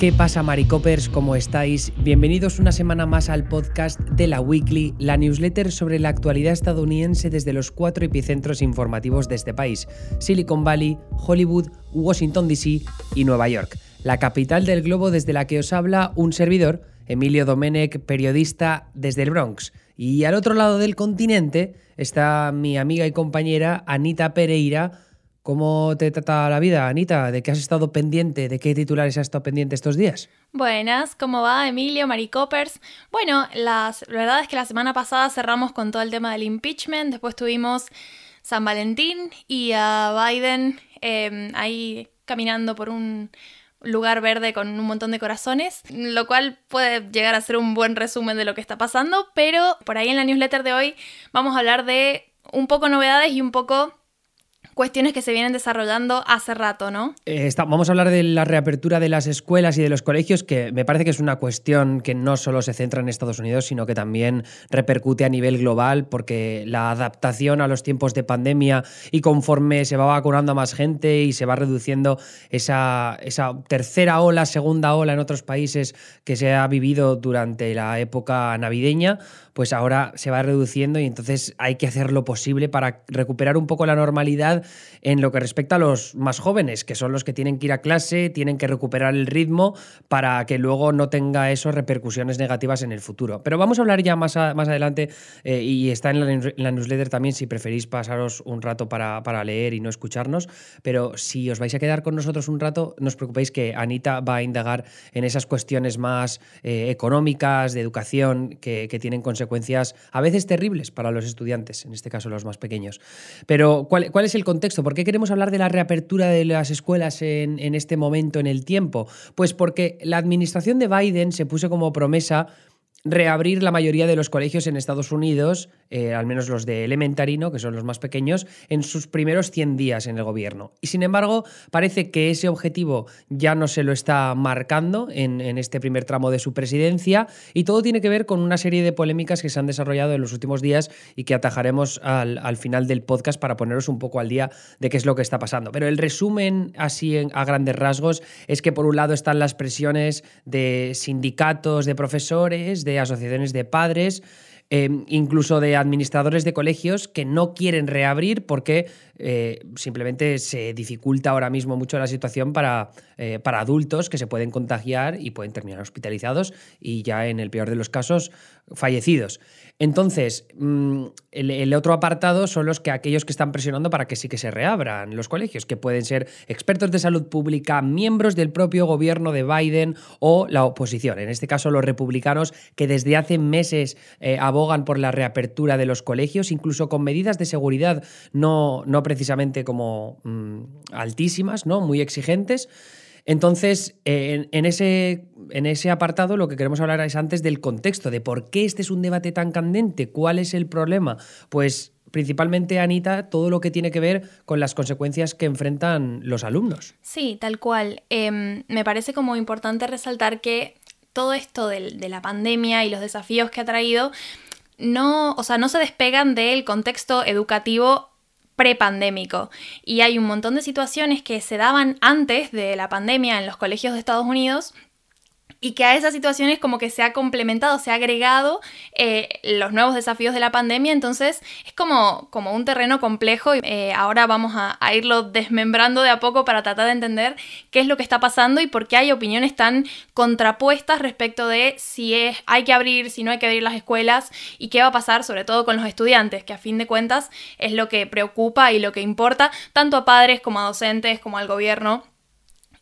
¿Qué pasa, Maricopers? ¿Cómo estáis? Bienvenidos una semana más al podcast de la Weekly, la newsletter sobre la actualidad estadounidense desde los cuatro epicentros informativos de este país: Silicon Valley, Hollywood, Washington DC y Nueva York, la capital del globo desde la que os habla un servidor, Emilio Domenech, periodista desde el Bronx. Y al otro lado del continente está mi amiga y compañera Anita Pereira ¿Cómo te trata la vida, Anita? ¿De qué has estado pendiente? ¿De qué titulares has estado pendiente estos días? Buenas, ¿cómo va Emilio, Maricopers? Bueno, la verdad es que la semana pasada cerramos con todo el tema del impeachment, después tuvimos San Valentín y a Biden em, ahí caminando por un lugar verde con un montón de corazones, lo cual puede llegar a ser un buen resumen de lo que está pasando, pero por ahí en la newsletter de hoy vamos a hablar de un poco novedades y un poco cuestiones que se vienen desarrollando hace rato, ¿no? Eh, vamos a hablar de la reapertura de las escuelas y de los colegios, que me parece que es una cuestión que no solo se centra en Estados Unidos, sino que también repercute a nivel global, porque la adaptación a los tiempos de pandemia y conforme se va vacunando a más gente y se va reduciendo esa, esa tercera ola, segunda ola en otros países que se ha vivido durante la época navideña, pues ahora se va reduciendo y entonces hay que hacer lo posible para recuperar un poco la normalidad en lo que respecta a los más jóvenes, que son los que tienen que ir a clase, tienen que recuperar el ritmo para que luego no tenga eso repercusiones negativas en el futuro. Pero vamos a hablar ya más, más adelante eh, y está en la, newsletter también si preferís pasaros un rato para, leer y no escucharnos. Pero si os vais a quedar con nosotros un rato, no os preocupéis que Anita va a indagar en esas cuestiones más eh, económicas, de educación, que, tienen consecuencias a veces terribles para los estudiantes, en este caso los más pequeños. Pero, ¿cuál, es el contexto? ¿Por qué queremos hablar de la reapertura de las escuelas en, en este momento, en el tiempo? Pues porque la administración de Biden se puso como promesa reabrir la mayoría de los colegios en Estados Unidos, eh, al menos los de elementary, que son los más pequeños, en sus primeros 100 días en el gobierno. Y sin embargo, parece que ese objetivo ya no se lo está marcando en, este primer tramo de su presidencia y todo tiene que ver con una serie de polémicas que se han desarrollado en los últimos días y que atajaremos al, final del podcast para poneros un poco al día de qué es lo que está pasando. Pero el resumen así a grandes rasgos es que por un lado están las presiones de sindicatos de profesores, de asociaciones de padres, em, incluso de administradores de colegios que no quieren reabrir porque eh, simplemente se dificulta ahora mismo mucho la situación para, eh, para adultos que se pueden contagiar y pueden terminar hospitalizados y ya en el peor de los casos fallecidos. Entonces, mm, el, otro apartado son los que aquellos que están presionando para que sí que se reabran los colegios, que pueden ser expertos de salud pública, miembros del propio gobierno de Biden o la oposición. En este caso, los republicanos que desde hace meses eh, abogan por la reapertura de los colegios, incluso con medidas de seguridad no, no precisamente como mm, altísimas, ¿no? Muy exigentes. Entonces, en, ese, en ese apartado lo que queremos hablar es antes del contexto, de por qué este es un debate tan candente, cuál es el problema. Pues principalmente, Anita, todo lo que tiene que ver con las consecuencias que enfrentan los alumnos. Sí, tal cual. Em, me parece como importante resaltar que todo esto de, de la pandemia y los desafíos que ha traído no, o sea, no se despegan del contexto educativo prepandémico. Y hay un montón de situaciones que se daban antes de la pandemia en los colegios de Estados Unidos y que a esas situaciones como que se ha complementado, se ha agregado eh, los nuevos desafíos de la pandemia, entonces es como, como un terreno complejo y eh, ahora vamos a, irlo desmembrando de a poco para tratar de entender qué es lo que está pasando y por qué hay opiniones tan contrapuestas respecto de si es, hay que abrir, si no hay que abrir las escuelas y qué va a pasar sobre todo con los estudiantes, que a fin de cuentas es lo que preocupa y lo que importa tanto a padres como a docentes como al gobierno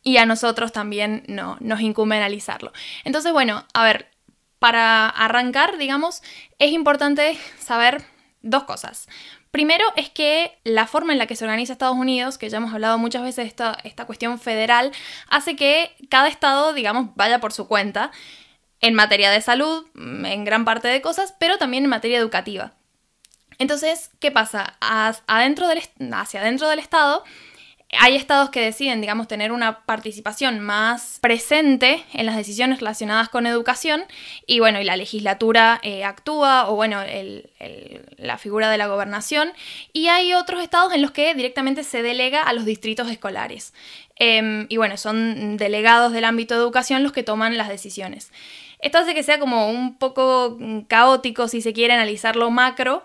y a nosotros también no, nos incumbe analizarlo. Entonces, bueno, a ver, para arrancar, digamos, es importante saber dos cosas. Primero es que la forma en la que se organiza Estados Unidos, que ya hemos hablado muchas veces de esta, esta cuestión federal, hace que cada estado, digamos, vaya por su cuenta en materia de salud, en gran parte de cosas, pero también en materia educativa. Entonces, ¿qué pasa? Hacia adentro del estado hay estados que deciden, digamos, tener una participación más presente en las decisiones relacionadas con educación y bueno, y la legislatura eh, actúa o bueno, la figura de la gobernación y hay otros estados en los que directamente se delega a los distritos escolares. Em, y bueno, son delegados del ámbito de educación los que toman las decisiones. Esto hace que sea como un poco caótico si se quiere analizar lo macro,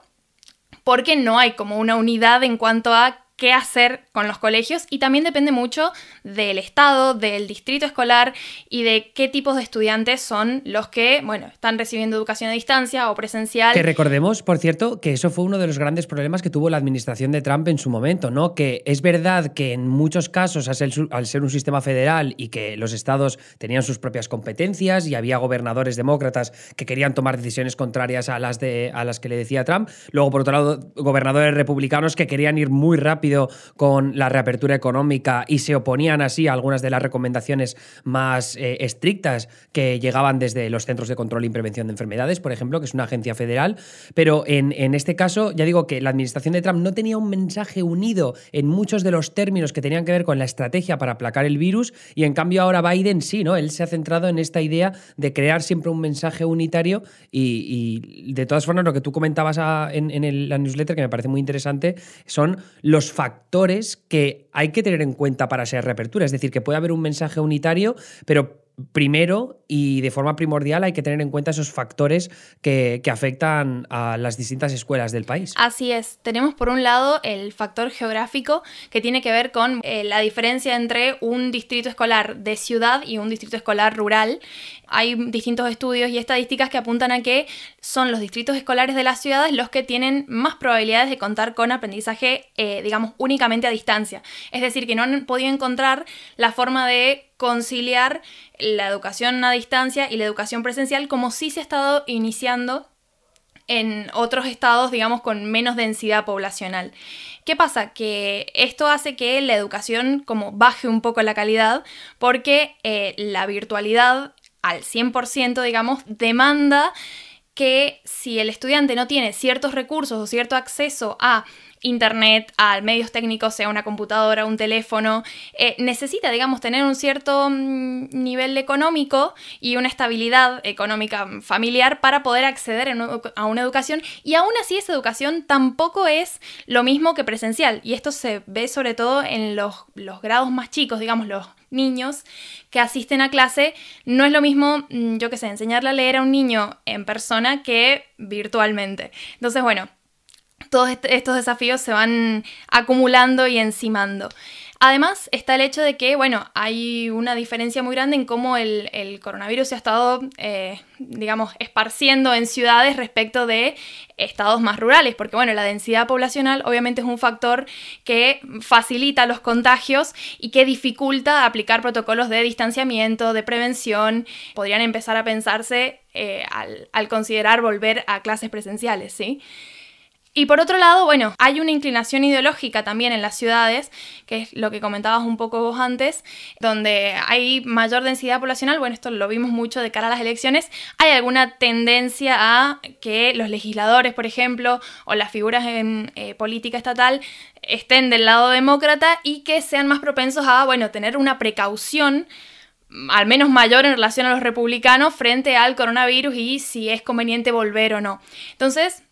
porque no hay como una unidad en cuanto a qué hacer con los colegios y también depende mucho del estado, del distrito escolar y de qué tipos de estudiantes son los que, bueno, están recibiendo educación a distancia o presencial. Que recordemos, por cierto, que eso fue uno de los grandes problemas que tuvo la administración de Trump en su momento, ¿no? Que es verdad que en muchos casos, al ser, un sistema federal y que los estados tenían sus propias competencias y había gobernadores demócratas que querían tomar decisiones contrarias a las, de, a las que le decía Trump, luego por otro lado, gobernadores republicanos que querían ir muy rápido con la reapertura económica y se oponían así a algunas de las recomendaciones más eh, estrictas que llegaban desde los Centros de Control y Prevención de Enfermedades, por ejemplo, que es una agencia federal. Pero en, en este caso, ya digo que la administración de Trump no tenía un mensaje unido en muchos de los términos que tenían que ver con la estrategia para aplacar el virus y en cambio ahora Biden sí, ¿no? Él se ha centrado en esta idea de crear siempre un mensaje unitario y, de todas formas lo que tú comentabas en, en la newsletter que me parece muy interesante son los factores que hay que tener en cuenta para esa reapertura. Es decir, que puede haber un mensaje unitario, pero primero y de forma primordial hay que tener en cuenta esos factores que, afectan a las distintas escuelas del país. Así es. Tenemos por un lado el factor geográfico que tiene que ver con eh, la diferencia entre un distrito escolar de ciudad y un distrito escolar rural. Hay distintos estudios y estadísticas que apuntan a que son los distritos escolares de las ciudades los que tienen más probabilidades de contar con aprendizaje, eh, digamos, únicamente a distancia. Es decir, que no han podido encontrar la forma de conciliar la educación a distancia y la educación presencial como sí se ha estado iniciando en otros estados, digamos, con menos densidad poblacional. ¿Qué pasa? Que esto hace que la educación como baje un poco la calidad porque eh, la virtualidad al 100%, digamos, demanda que si el estudiante no tiene ciertos recursos o cierto acceso a internet, a medios técnicos, sea una computadora, un teléfono, eh, necesita, digamos, tener un cierto mm, nivel económico y una estabilidad económica familiar para poder acceder a una educación. Y aún así esa educación tampoco es lo mismo que presencial. Y esto se ve sobre todo en los, los grados más chicos, digamos, los niños que asisten a clase, no es lo mismo, mm, yo qué sé, enseñarle a leer a un niño en persona que virtualmente. Entonces, bueno, todos estos desafíos se van acumulando y encimando. Además está el hecho de que, bueno, hay una diferencia muy grande en cómo el, coronavirus se ha estado, eh, digamos, esparciendo en ciudades respecto de estados más rurales, porque, bueno, la densidad poblacional obviamente es un factor que facilita los contagios y que dificulta aplicar protocolos de distanciamiento, de prevención. Podrían empezar a pensarse eh, al, al considerar volver a clases presenciales, ¿sí? Y por otro lado, bueno, hay una inclinación ideológica también en las ciudades, que es lo que comentabas un poco vos antes, donde hay mayor densidad poblacional, bueno, esto lo vimos mucho de cara a las elecciones, hay alguna tendencia a que los legisladores, por ejemplo, o las figuras en eh, política estatal estén del lado demócrata y que sean más propensos a, bueno, tener una precaución al menos mayor en relación a los republicanos frente al coronavirus y si es conveniente volver o no. Entonces,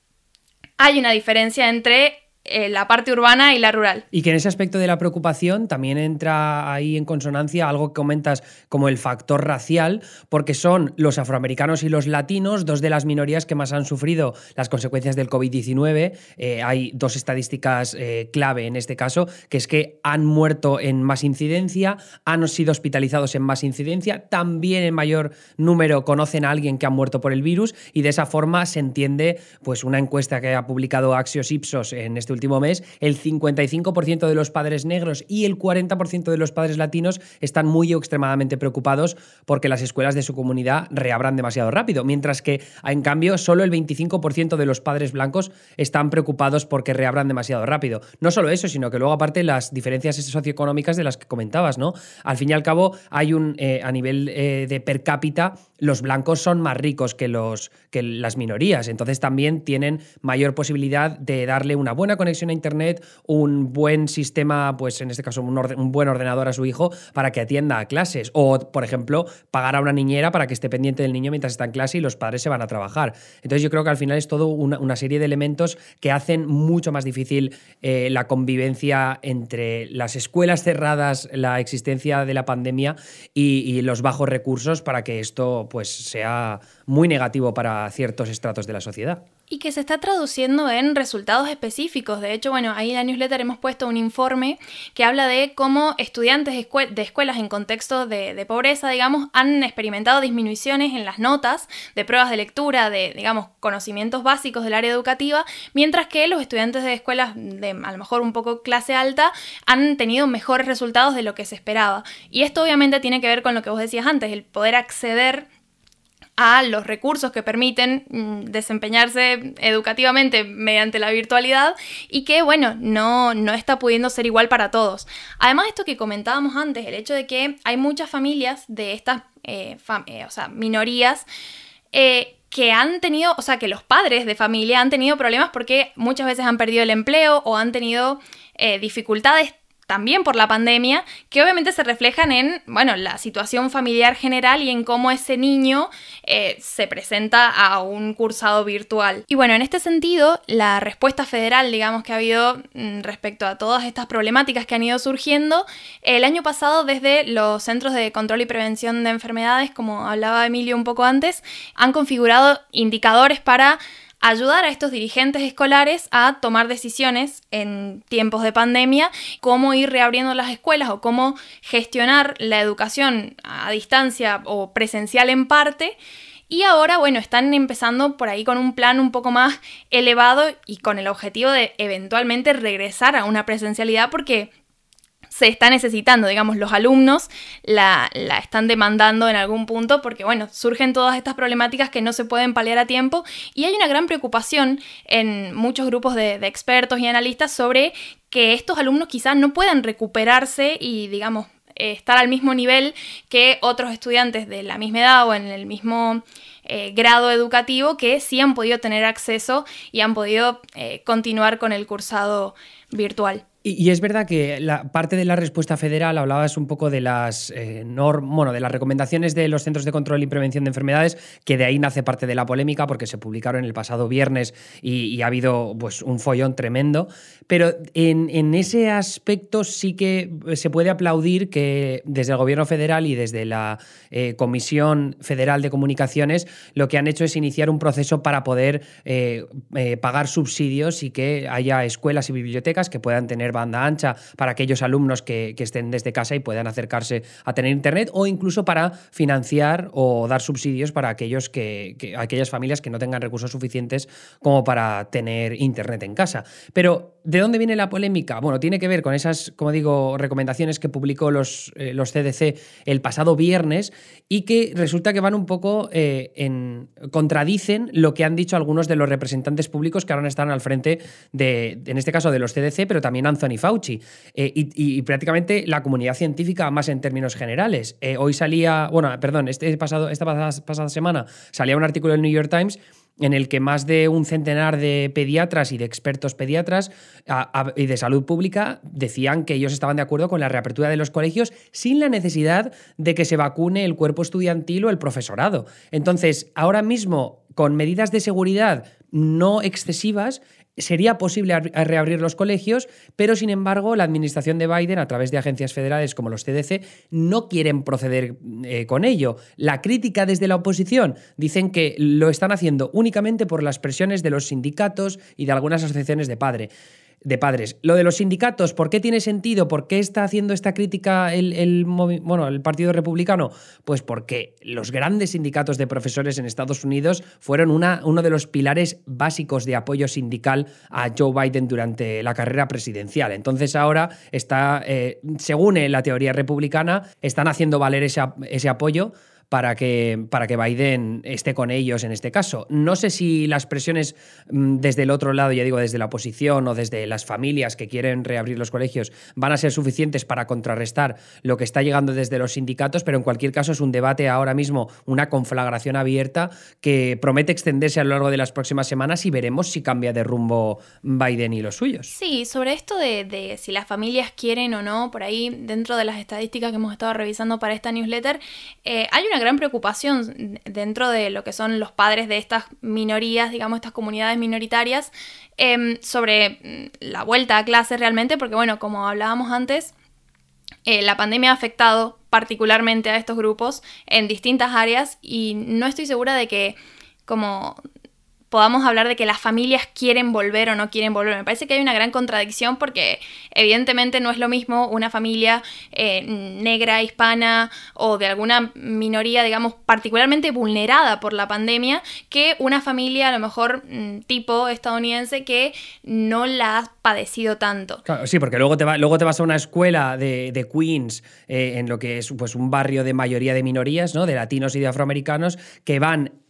hay una diferencia entre eh, la parte urbana y la rural. Y que en ese aspecto de la preocupación también entra ahí en consonancia algo que comentas como el factor racial, porque son los afroamericanos y los latinos dos de las minorías que más han sufrido las consecuencias del COVID-19. Eh, hay dos estadísticas eh, clave en este caso, que es que han muerto en más incidencia, han sido hospitalizados en más incidencia, también en mayor número conocen a alguien que ha muerto por el virus y de esa forma se entiende pues una encuesta que ha publicado Axios Ipsos en este último mes, el 55% de los padres negros y el 40% de los padres latinos están muy o extremadamente preocupados porque las escuelas de su comunidad reabran demasiado rápido, mientras que en cambio solo el 25% de los padres blancos están preocupados porque reabran demasiado rápido. No solo eso, sino que luego aparte las diferencias socioeconómicas de las que comentabas, ¿no? Al fin y al cabo hay un, eh, a nivel eh, de per cápita, los blancos son más ricos que, los, que las minorías, entonces también tienen mayor posibilidad de darle una buena conexión a Internet, un buen sistema, pues en este caso un, buen ordenador a su hijo para que atienda a clases, o por ejemplo, pagar a una niñera para que esté pendiente del niño mientras está en clase y los padres se van a trabajar. Entonces yo creo que al final es todo una, serie de elementos que hacen mucho más difícil eh, la convivencia entre las escuelas cerradas, la existencia de la pandemia y, los bajos recursos para que esto pues, sea muy negativo para ciertos estratos de la sociedad y que se está traduciendo en resultados específicos. De hecho, bueno, ahí en la newsletter hemos puesto un informe que habla de cómo estudiantes de, escuelas en contexto de, pobreza, digamos, han experimentado disminuciones en las notas de pruebas de lectura, de, digamos, conocimientos básicos del área educativa, mientras que los estudiantes de escuelas de a lo mejor un poco clase alta han tenido mejores resultados de lo que se esperaba. Y esto obviamente tiene que ver con lo que vos decías antes, el poder acceder los recursos que permiten mm, desempeñarse educativamente mediante la virtualidad y que, bueno, no, no está pudiendo ser igual para todos. Además, esto que comentábamos antes, el hecho de que hay muchas familias de estas eh, eh, minorías eh, que han tenido, o sea, que los padres de familia han tenido problemas porque muchas veces han perdido el empleo o han tenido dificultades también por la pandemia, que obviamente se reflejan en, bueno, la situación familiar general y en cómo ese niño eh, se presenta a un cursado virtual. Y bueno, en este sentido, la respuesta federal, digamos, que ha habido mm, respecto a todas estas problemáticas que han ido surgiendo, el año pasado desde los Centros de Control y Prevención de Enfermedades, como hablaba Emilio un poco antes, han configurado indicadores para ayudar a estos dirigentes escolares a tomar decisiones en tiempos de pandemia, cómo ir reabriendo las escuelas o cómo gestionar la educación a distancia o presencial en parte. Y ahora, bueno, están empezando por ahí con un plan un poco más elevado y con el objetivo de eventualmente regresar a una presencialidad porque se está necesitando, digamos, los alumnos la, están demandando en algún punto porque, bueno, surgen todas estas problemáticas que no se pueden paliar a tiempo y hay una gran preocupación en muchos grupos de, expertos y analistas sobre que estos alumnos quizás no puedan recuperarse y, digamos, estar al mismo nivel que otros estudiantes de la misma edad o en el mismo eh, grado educativo que sí han podido tener acceso y han podido eh, continuar con el cursado virtual. Y, es verdad que la parte de la respuesta federal hablabas un poco de las eh, bueno, de las recomendaciones de los Centros de Control y Prevención de Enfermedades, que de ahí nace parte de la polémica porque se publicaron el pasado viernes y, ha habido pues, un follón tremendo. Pero en, ese aspecto sí que se puede aplaudir que desde el Gobierno federal y desde la eh, Comisión Federal de Comunicaciones lo que han hecho es iniciar un proceso para poder eh, pagar subsidios y que haya escuelas y bibliotecas que puedan tener banda ancha para aquellos alumnos que, estén desde casa y puedan acercarse a tener internet o incluso para financiar o dar subsidios para aquellos que, aquellas familias que no tengan recursos suficientes como para tener internet en casa. Pero ¿de dónde viene la polémica? Bueno, tiene que ver con esas, como digo, recomendaciones que publicó los, eh, los CDC el pasado viernes y que resulta que van un poco eh, en. contradicen lo que han dicho algunos de los representantes públicos que ahora están al frente de, en este caso, de los CDC, pero también han Anthony Fauci eh, y, prácticamente la comunidad científica más en términos generales. Eh, hoy salía, bueno, perdón, este pasado, esta pasada, semana salía un artículo del New York Times en el que más de un centenar de pediatras y de expertos pediatras y de salud pública decían que ellos estaban de acuerdo con la reapertura de los colegios sin la necesidad de que se vacune el cuerpo estudiantil o el profesorado. Entonces, ahora mismo, con medidas de seguridad no excesivas, sería posible reabrir los colegios, pero sin embargo la administración de Biden, a través de agencias federales como los CDC, no quieren proceder eh, con ello. La crítica desde la oposición dicen que lo están haciendo únicamente por las presiones de los sindicatos y de algunas asociaciones de padre de padres. Lo de los sindicatos, ¿por qué tiene sentido? ¿Por qué está haciendo esta crítica el, bueno, el Partido Republicano? Pues porque los grandes sindicatos de profesores en Estados Unidos fueron una, uno de los pilares básicos de apoyo sindical a Joe Biden durante la carrera presidencial. Entonces ahora está, eh, según la teoría republicana, están haciendo valer ese, ese apoyo para que, para que Biden esté con ellos en este caso. No sé si las presiones mm, desde el otro lado, ya digo, desde la oposición o desde las familias que quieren reabrir los colegios, van a ser suficientes para contrarrestar lo que está llegando desde los sindicatos, pero en cualquier caso es un debate ahora mismo, una conflagración abierta que promete extenderse a lo largo de las próximas semanas y veremos si cambia de rumbo Biden y los suyos. Sí, sobre esto de, si las familias quieren o no, por ahí dentro de las estadísticas que hemos estado revisando para esta newsletter, eh, hay una gran preocupación dentro de lo que son los padres de estas minorías, digamos, estas comunidades minoritarias, em, sobre mm, la vuelta a clase realmente, porque bueno, como hablábamos antes, eh, la pandemia ha afectado particularmente a estos grupos en distintas áreas y no estoy segura de que como podamos hablar de que las familias quieren volver o no quieren volver. Me parece que hay una gran contradicción porque evidentemente no es lo mismo una familia eh, negra, hispana o de alguna minoría, digamos, particularmente vulnerada por la pandemia que una familia a lo mejor mm, tipo estadounidense que no la ha padecido tanto. sí, porque luego te, luego te vas a una escuela de, Queens, eh, en lo que es pues, un barrio de mayoría de minorías, ¿no? de latinos y de afroamericanos, que van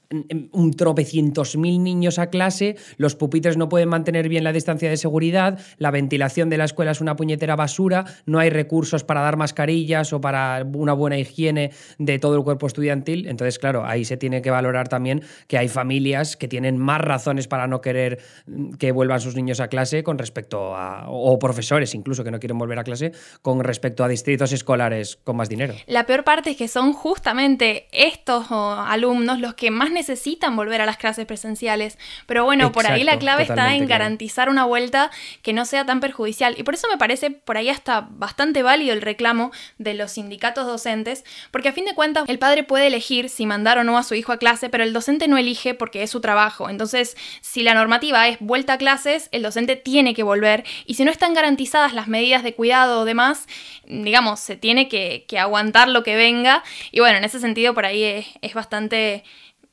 un tropecientos mil niños a clase, los pupitres no pueden mantener bien la distancia de seguridad, la ventilación de la escuela es una puñetera basura, no hay recursos para dar mascarillas o para una buena higiene de todo el cuerpo estudiantil. Entonces, claro, ahí se tiene que valorar también que hay familias que tienen más razones para no querer mm, que vuelvan sus niños a clase con respecto a, o profesores incluso que no quieren volver a clase con respecto a distritos escolares con más dinero. La peor parte es que son justamente estos alumnos los que más necesitan necesitan volver a las clases presenciales. Pero bueno, por ahí la clave está en garantizar una vuelta que no sea tan perjudicial. Y por eso me parece por ahí hasta bastante válido el reclamo de los sindicatos docentes, porque a fin de cuentas el padre puede elegir si mandar o no a su hijo a clase, pero el docente no elige porque es su trabajo. Entonces, si la normativa es vuelta a clases, el docente tiene que volver. Y si no están garantizadas las medidas de cuidado o demás, digamos, se tiene que, aguantar lo que venga. Y bueno, en ese sentido por ahí es, es bastante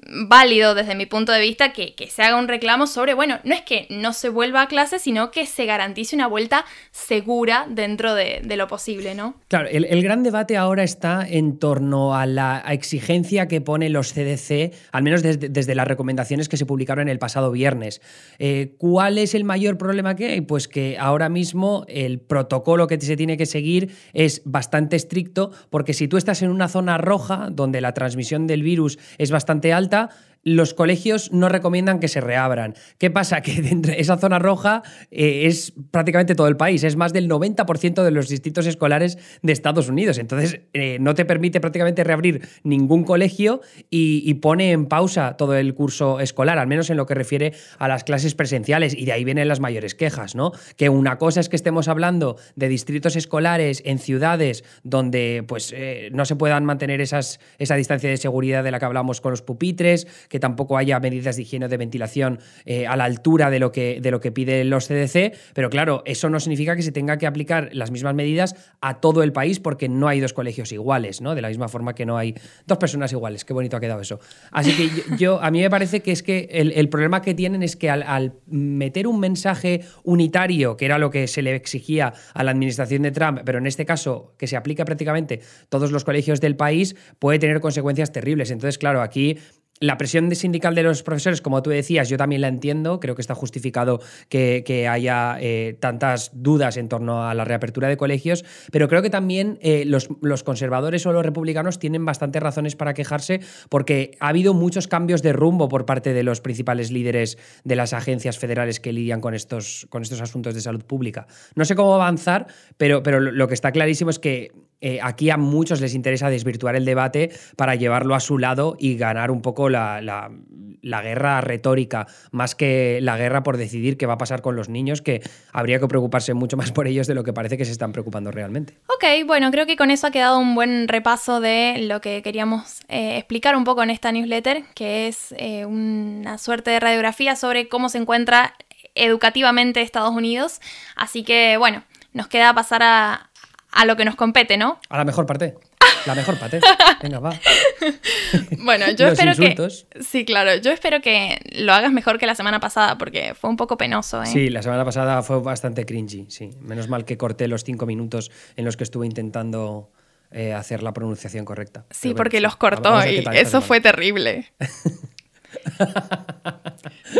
válido desde mi punto de vista que, se haga un reclamo sobre, bueno, no es que no se vuelva a clase, sino que se garantice una vuelta segura dentro de, lo posible, ¿no? Claro, el, gran debate ahora está en torno a la exigencia que pone los CDC, al menos desde, las recomendaciones que se publicaron el pasado viernes. Eh, ¿Cuál es el mayor problema que hay? Pues que ahora mismo el protocolo que se tiene que seguir es bastante estricto, porque si tú estás en una zona roja, donde la transmisión del virus es bastante alta, alta los colegios no recomiendan que se reabran. ¿Qué pasa? Que esa zona roja eh, es prácticamente todo el país, es más del 90% de los distritos escolares de Estados Unidos. Entonces, eh, no te permite prácticamente reabrir ningún colegio y, pone en pausa todo el curso escolar, al menos en lo que refiere a las clases presenciales. Y de ahí vienen las mayores quejas, ¿no? Que una cosa es que estemos hablando de distritos escolares en ciudades donde pues, eh, no se puedan mantener esas, esa distancia de seguridad de la que hablamos con los pupitres, que tampoco haya medidas de higiene o de ventilación eh, a la altura de lo, que, de lo que piden los CDC, pero claro, eso no significa que se tenga que aplicar las mismas medidas a todo el país porque no hay dos colegios iguales, ¿no? De la misma forma que no hay dos personas iguales. Qué bonito ha quedado eso. Así que yo, a mí me parece que es que el, problema que tienen es que al, meter un mensaje unitario, que era lo que se le exigía a la administración de Trump, pero en este caso que se aplica prácticamente todos los colegios del país, puede tener consecuencias terribles. Entonces, claro, aquí la presión sindical de los profesores, como tú decías, yo también la entiendo. Creo que está justificado que, haya eh, tantas dudas en torno a la reapertura de colegios, pero creo que también eh, los, conservadores o los republicanos tienen bastantes razones para quejarse porque ha habido muchos cambios de rumbo por parte de los principales líderes de las agencias federales que lidian con estos, con estos asuntos de salud pública. No sé cómo avanzar, pero, pero lo que está clarísimo es que eh, aquí a muchos les interesa desvirtuar el debate para llevarlo a su lado y ganar un poco la, guerra retórica, más que la guerra por decidir qué va a pasar con los niños, que habría que preocuparse mucho más por ellos de lo que parece que se están preocupando realmente. Ok, bueno, creo que con eso ha quedado un buen repaso de lo que queríamos eh, explicar un poco en esta newsletter, que es eh, una suerte de radiografía sobre cómo se encuentra educativamente Estados Unidos. Así que, bueno, nos queda pasar a, a lo que nos compete, ¿no? A la mejor parte. La mejor parte. Venga, va. Bueno, yo espero que. Sí, claro. Yo espero que lo hagas mejor que la semana pasada, porque fue un poco penoso, ¿eh? Sí, la semana pasada fue bastante cringy, sí. Menos mal que corté los cinco minutos en los que estuve intentando eh, hacer la pronunciación correcta. Sí, porque los cortó y eso fue terrible.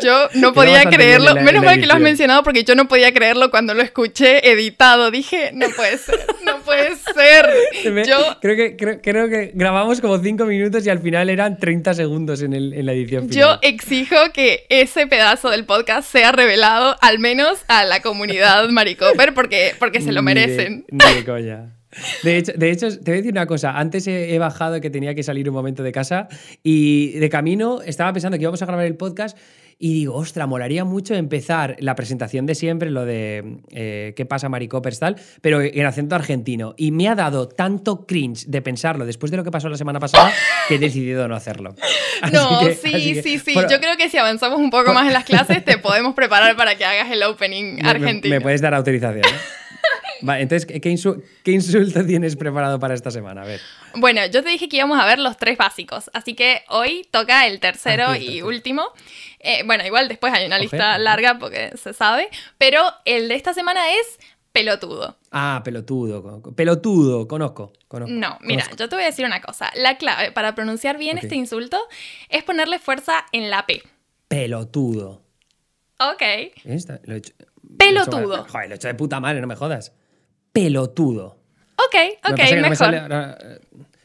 Yo no podía creerlo. Menos mal que lo has mencionado porque yo no podía creerlo cuando lo escuché editado. Dije, no puede ser, no puede ser. yo creo que, creo, que grabamos como 5 minutos y al final eran 30 segundos en, el, en la edición final. Yo exijo que ese pedazo del podcast sea revelado al menos a la comunidad Maricoper porque, porque se lo merecen. Ni coña. De hecho, de hecho, te voy a decir una cosa. Antes he, bajado que tenía que salir un momento de casa y de camino estaba pensando que íbamos a grabar el podcast y digo, ostra, molaría mucho empezar la presentación de siempre, lo de eh, qué pasa Maricopers tal, pero en acento argentino. Y me ha dado tanto cringe de pensarlo después de lo que pasó la semana pasada que he decidido no hacerlo. no, sí, sí, sí. Yo creo que si avanzamos un poco más en las clases te podemos preparar para que hagas el opening argentino. Me, puedes dar autorización. Entonces, ¿qué, insulto tienes preparado para esta semana? A ver. Bueno, yo te dije que íbamos a ver los tres básicos, así que hoy toca el tercero ah, y último. Eh, bueno, igual después hay una lista larga porque se sabe, pero el de esta semana es pelotudo. Ah, pelotudo. Pelotudo, conozco. no, mira, yo te voy a decir una cosa. La clave para pronunciar bien este insulto es ponerle fuerza en la P. Pelotudo. Ok. Lo he hecho, pelotudo. joder, lo he hecho de puta madre, no me jodas pelotudo. Ok, ok, mejor. Eh,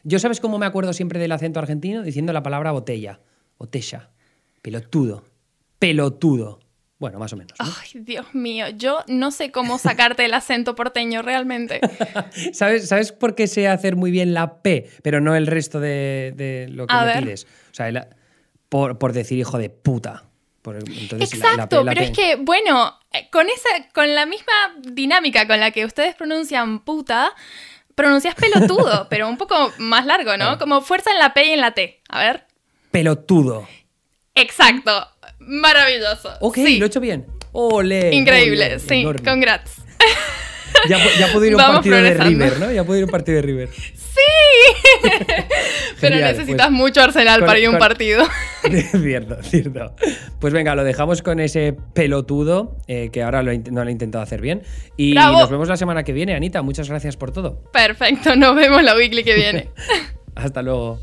yo sabes cómo me acuerdo siempre del acento argentino diciendo la palabra botella, botella, pelotudo, pelotudo. Bueno, más o menos. Ay, Dios mío, yo no sé cómo sacarte el acento porteño realmente. ¿Sabes, ¿Sabes por qué sé hacer muy bien la P, pero no el resto de, lo que me pides? O sea, por, por decir hijo de puta. Exacto, pero es que, bueno, con, esa, con la misma dinámica con la que ustedes pronuncian puta, pronuncias pelotudo, pero un poco más largo, ¿no? Como fuerza en la P y en la T. A ver. Pelotudo. Exacto. Maravilloso. Ok, lo he hecho bien. Ole. Increíble, sí. Congrats. Ya, ya puedo ir a un partido de River, ¿no? Ya puedo ir a un partido de River. ¡Sí! Pero necesitas pues, mucho Arsenal para ir a un partido. cierto, cierto. Pues venga, lo dejamos con ese pelotudo eh, que ahora no lo he intentado hacer bien. Y nos vemos la semana que viene, Anita. Muchas gracias por todo. Perfecto, nos vemos la weekly que viene. Hasta luego.